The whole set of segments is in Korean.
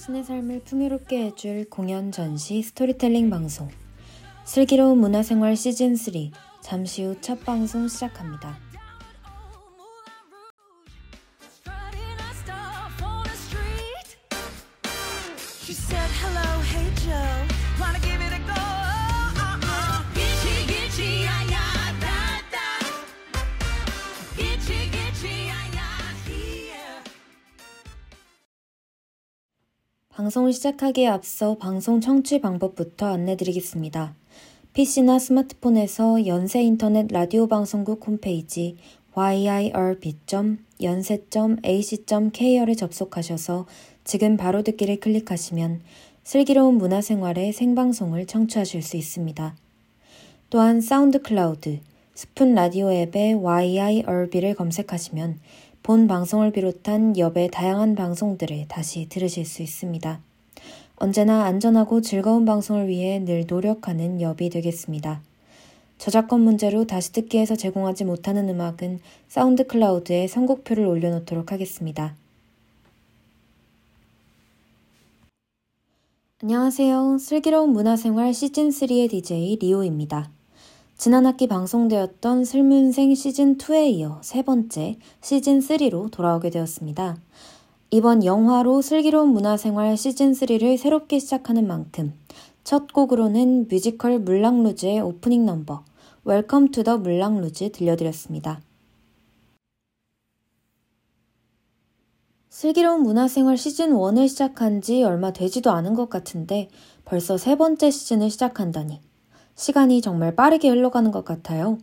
당신의 삶을 풍요롭게 해줄 공연 전시 스토리텔링 방송 슬기로운 문화생활 시즌3 잠시 후 첫 방송 시작합니다. 방송을 시작하기에 앞서 방송 청취 방법부터 안내드리겠습니다. PC나 스마트폰에서 연세 인터넷 라디오 방송국 홈페이지 yirb.yonsei.ac.kr에 접속하셔서 지금 바로 듣기를 클릭하시면 슬기로운 문화생활의 생방송을 청취하실 수 있습니다. 또한 SoundCloud, Spoon Radio 앱의 YIRB를 검색하시면 본 방송을 비롯한 여배 다양한 방송들을 다시 들으실 수 있습니다. 언제나 안전하고 즐거운 방송을 위해 늘 노력하는 여비 되겠습니다. 저작권 문제로 다시 듣기에서 제공하지 못하는 음악은 사운드 클라우드에 선곡표를 올려놓도록 하겠습니다. 안녕하세요. 슬기로운 문화생활 시즌3의 DJ 리오입니다. 지난 학기 방송되었던 슬문생 시즌2에 이어 세 번째 시즌3로 돌아오게 되었습니다. 이번 0화로 슬기로운 문화생활 시즌3를 새롭게 시작하는 만큼 첫 곡으로는 뮤지컬 물랑루즈의 오프닝 넘버 Welcome to the Moulin Rouge 들려드렸습니다. 슬기로운 문화생활 시즌1을 시작한 지 얼마 되지도 않은 것 같은데 벌써 세 번째 시즌을 시작한다니 시간이 정말 빠르게 흘러가는 것 같아요.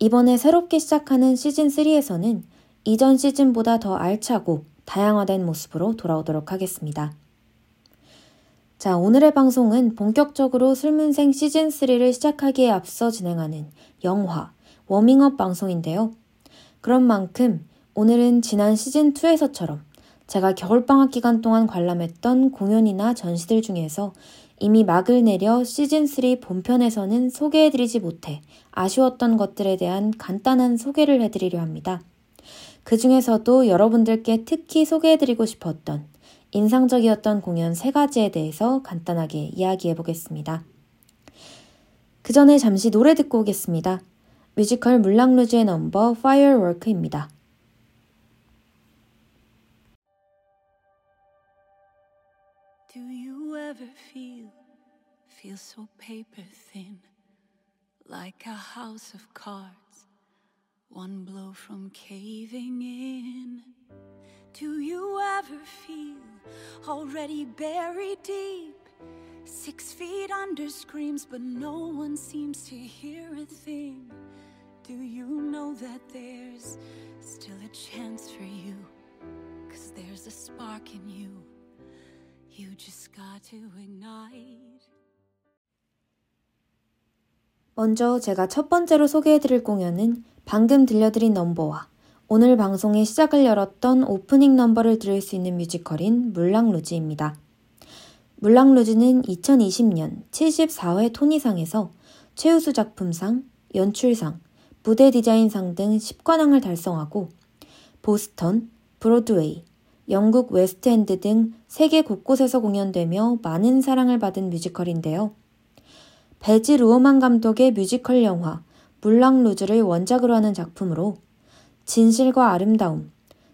이번에 새롭게 시작하는 시즌3에서는 이전 시즌보다 더 알차고 다양화된 모습으로 돌아오도록 하겠습니다. 자, 오늘의 방송은 본격적으로 슬문생 시즌3를 시작하기에 앞서 진행하는 영화, 워밍업 방송인데요. 그런 만큼 오늘은 지난 시즌2에서처럼 제가 겨울방학 기간 동안 관람했던 공연이나 전시들 중에서 이미 막을 내려 시즌3 본편에서는 소개해드리지 못해 아쉬웠던 것들에 대한 간단한 소개를 해드리려 합니다. 그 중에서도 여러분들께 특히 소개해드리고 싶었던 인상적이었던 공연 세 가지에 대해서 간단하게 이야기해 보겠습니다. 그 전에 잠시 노래 듣고 오겠습니다. 뮤지컬 물랑루즈의 넘버 Firework입니다. Do you feel so paper thin, like a house of cards, one blow from caving in? Do you ever feel already buried deep, six feet under screams, but no one seems to hear a thing? Do you know that there's still a chance for you? Cause there's a spark in you. You just got to ignite. 먼저 제가 첫 번째로 소개해드릴 공연은 방금 들려드린 넘버와 오늘 방송의 시작을 열었던 오프닝 넘버를 들을 수 있는 뮤지컬인 물랑루즈입니다. 물랑루즈는 2020년 74회 토니상에서 최우수 작품상, 연출상, 무대 디자인상 등 10관왕을 달성하고 보스턴, 브로드웨이, 영국 웨스트엔드 등 세계 곳곳에서 공연되며 많은 사랑을 받은 뮤지컬인데요. 배즈 루어만 감독의 뮤지컬 영화 물랑 루즈를 원작으로 하는 작품으로 진실과 아름다움,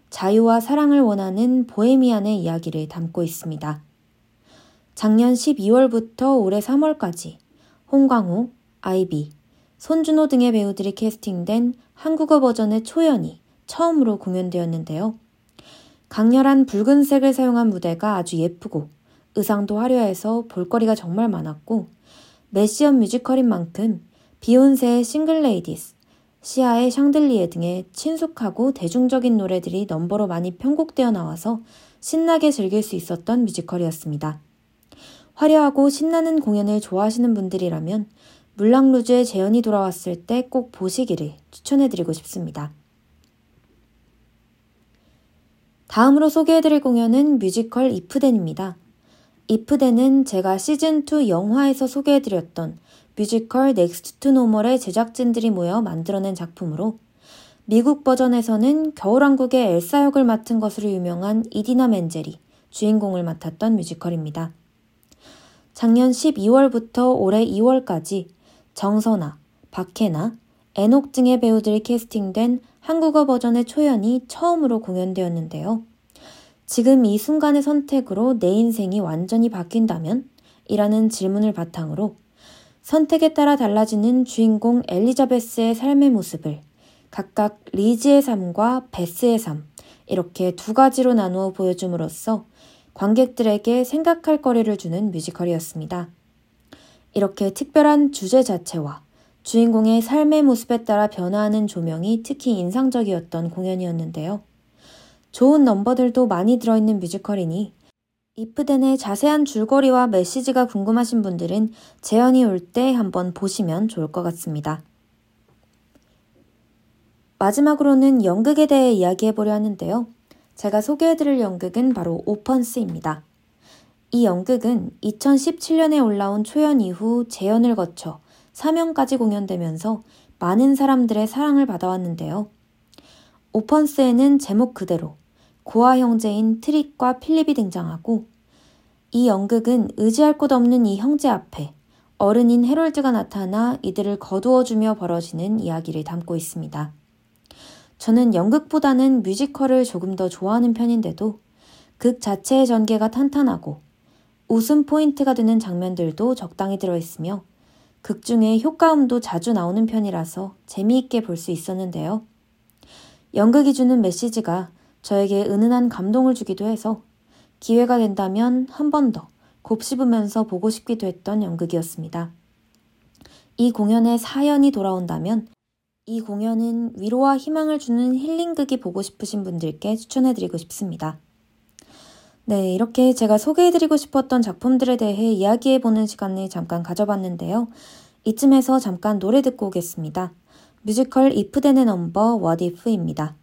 자유와 사랑을 원하는 보헤미안의 이야기를 담고 있습니다. 작년 12월부터 올해 3월까지 홍광호, 아이비, 손준호 등의 배우들이 캐스팅된 한국어 버전의 초연이 처음으로 공연되었는데요. 강렬한 붉은색을 사용한 무대가 아주 예쁘고 의상도 화려해서 볼거리가 정말 많았고 mash-up 뮤지컬인 만큼 비욘세의 Single Ladies, 시아의 샹들리에 등의 친숙하고 대중적인 노래들이 넘버로 많이 편곡되어 나와서 신나게 즐길 수 있었던 뮤지컬이었습니다. 화려하고 신나는 공연을 좋아하시는 분들이라면 물랑루즈의 재연이 돌아왔을 때 꼭 보시기를 추천해드리고 싶습니다. 다음으로 소개해드릴 공연은 뮤지컬 이프덴입니다. 이프덴은 제가 시즌2 0화에서 소개해드렸던 뮤지컬 Next to Normal의 제작진들이 모여 만들어낸 작품으로 미국 버전에서는 겨울왕국의 엘사 역을 맡은 것으로 유명한 이디나 멘젤이 주인공을 맡았던 뮤지컬입니다. 작년 12월부터 올해 2월까지 정선아, 박해나, 애녹 등의 배우들이 캐스팅된 한국어 버전의 초연이 처음으로 공연되었는데요. 지금 이 순간의 선택으로 내 인생이 완전히 바뀐다면? 이라는 질문을 바탕으로 선택에 따라 달라지는 주인공 엘리자베스의 삶의 모습을 각각 리즈의 삶과 베스의 삶, 이렇게 두 가지로 나누어 보여줌으로써 관객들에게 생각할 거리를 주는 뮤지컬이었습니다. 이렇게 특별한 주제 자체와 주인공의 삶의 모습에 따라 변화하는 조명이 특히 인상적이었던 공연이었는데요. 좋은 넘버들도 많이 들어있는 뮤지컬이니 이프덴의 자세한 줄거리와 메시지가 궁금하신 분들은 재현이 올 때 한번 보시면 좋을 것 같습니다. 마지막으로는 연극에 대해 이야기해보려 하는데요. 제가 소개해드릴 연극은 바로 오펀스입니다. 이 연극은 2017년에 올라온 초연 이후 재연을 거쳐 3연까지 공연되면서 많은 사람들의 사랑을 받아왔는데요. 오펀스에는 제목 그대로 고아 형제인 트릭과 필립이 등장하고 이 연극은 의지할 곳 없는 이 형제 앞에 어른인 헤롤즈가 나타나 이들을 거두어주며 벌어지는 이야기를 담고 있습니다. 저는 연극보다는 뮤지컬을 조금 더 좋아하는 편인데도 극 자체의 전개가 탄탄하고 웃음 포인트가 되는 장면들도 적당히 들어있으며 극 중에 효과음도 자주 나오는 편이라서 재미있게 볼 수 있었는데요. 연극이 주는 메시지가 저에게 은은한 감동을 주기도 해서 기회가 된다면 한 번 더 곱씹으면서 보고 싶기도 했던 연극이었습니다. 이 공연의 사연이 돌아온다면 이 공연은 위로와 희망을 주는 힐링극이 보고 싶으신 분들께 추천해드리고 싶습니다. 네, 이렇게 제가 소개해드리고 싶었던 작품들에 대해 이야기해보는 시간을 잠깐 가져봤는데요. 이쯤에서 잠깐 노래 듣고 오겠습니다. 뮤지컬 이프덴의 넘버 What If입니다.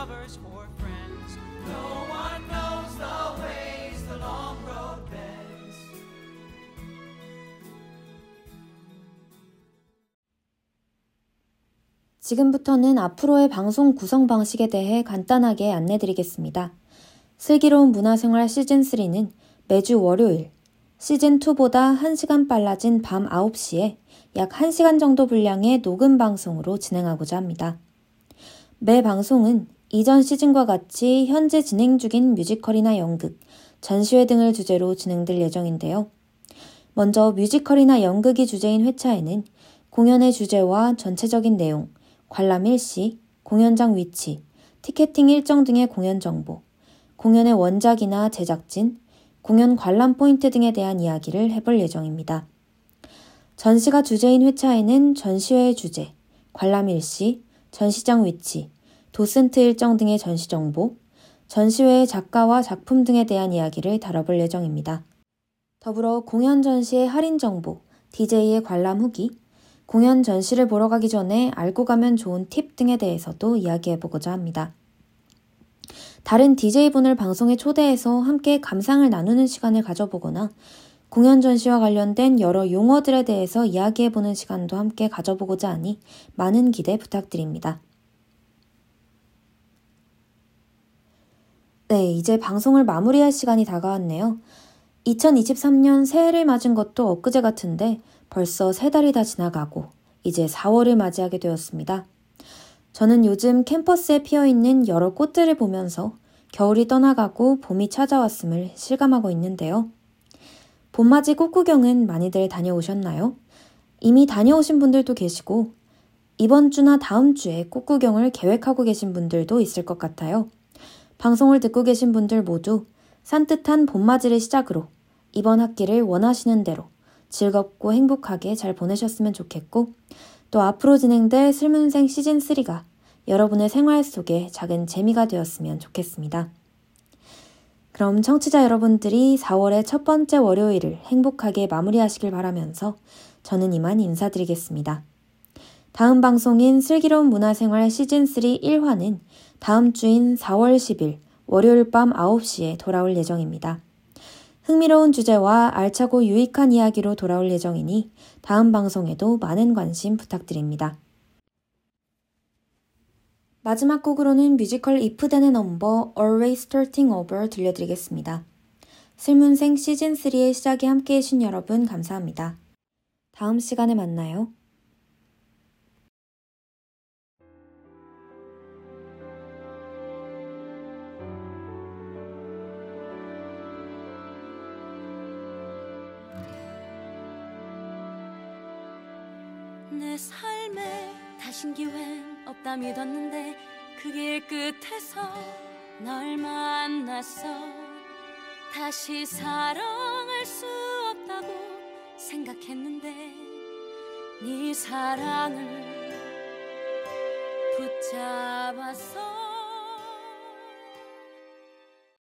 Lovers or friends. No one knows the ways the long road bends. 지금부터는 앞으로의 방송 구성 방식에 대해 간단하게 안내 드리겠습니다. 슬기로운 문화생활 시즌3는 매주 월요일, 시즌2보다 1시간 빨라진 밤 9시에 약 1시간 정도 분량의 녹음 방송으로 진행하고자 합니다. 매 방송은 이전 시즌과 같이 현재 진행 중인 뮤지컬이나 연극, 전시회 등을 주제로 진행될 예정인데요. 먼저 뮤지컬이나 연극이 주제인 회차에는 공연의 주제와 전체적인 내용, 관람 일시, 공연장 위치, 티켓팅 일정 등의 공연 정보, 공연의 원작이나 제작진, 공연 관람 포인트 등에 대한 이야기를 해볼 예정입니다. 전시가 주제인 회차에는 전시회의 주제, 관람 일시, 전시장 위치, 도슨트 일정 등의 전시 정보, 전시회의 작가와 작품 등에 대한 이야기를 다뤄볼 예정입니다. 더불어 공연 전시의 할인 정보, DJ의 관람 후기, 공연 전시를 보러 가기 전에 알고 가면 좋은 팁 등에 대해서도 이야기해보고자 합니다. 다른 DJ분을 방송에 초대해서 함께 감상을 나누는 시간을 가져보거나 공연 전시와 관련된 여러 용어들에 대해서 이야기해보는 시간도 함께 가져보고자 하니 많은 기대 부탁드립니다. 네, 이제 방송을 마무리할 시간이 다가왔네요. 2023년 새해를 맞은 것도 엊그제 같은데 벌써 세 달이 다 지나가고 이제 4월을 맞이하게 되었습니다. 저는 요즘 캠퍼스에 피어 있는 여러 꽃들을 보면서 겨울이 떠나가고 봄이 찾아왔음을 실감하고 있는데요. 봄맞이 꽃구경은 많이들 다녀오셨나요? 이미 다녀오신 분들도 계시고 이번 주나 다음 주에 꽃구경을 계획하고 계신 분들도 있을 것 같아요. 방송을 듣고 계신 분들 모두 산뜻한 봄맞이를 시작으로 이번 학기를 원하시는 대로 즐겁고 행복하게 잘 보내셨으면 좋겠고 또 앞으로 진행될 슬문생 시즌3가 여러분의 생활 속에 작은 재미가 되었으면 좋겠습니다. 그럼 청취자 여러분들이 4월의 첫 번째 월요일을 행복하게 마무리하시길 바라면서 저는 이만 인사드리겠습니다. 다음 방송인 슬기로운 문화생활 시즌3 1화는 다음 주인 4월 10일 월요일 밤 9시에 돌아올 예정입니다. 흥미로운 주제와 알차고 유익한 이야기로 돌아올 예정이니 다음 방송에도 많은 관심 부탁드립니다. 마지막 곡으로는 뮤지컬 If Then 넘버 Always Starting Over 들려드리겠습니다. 슬문생 시즌3의 시작에 함께 해 주신 여러분 감사합니다. 다음 시간에 만나요. 다신 기회는 없다 믿었는데 그 길 끝에서 널 만났어. 다시 사랑할 수 없다고 생각했는데 네 사랑을 붙잡았어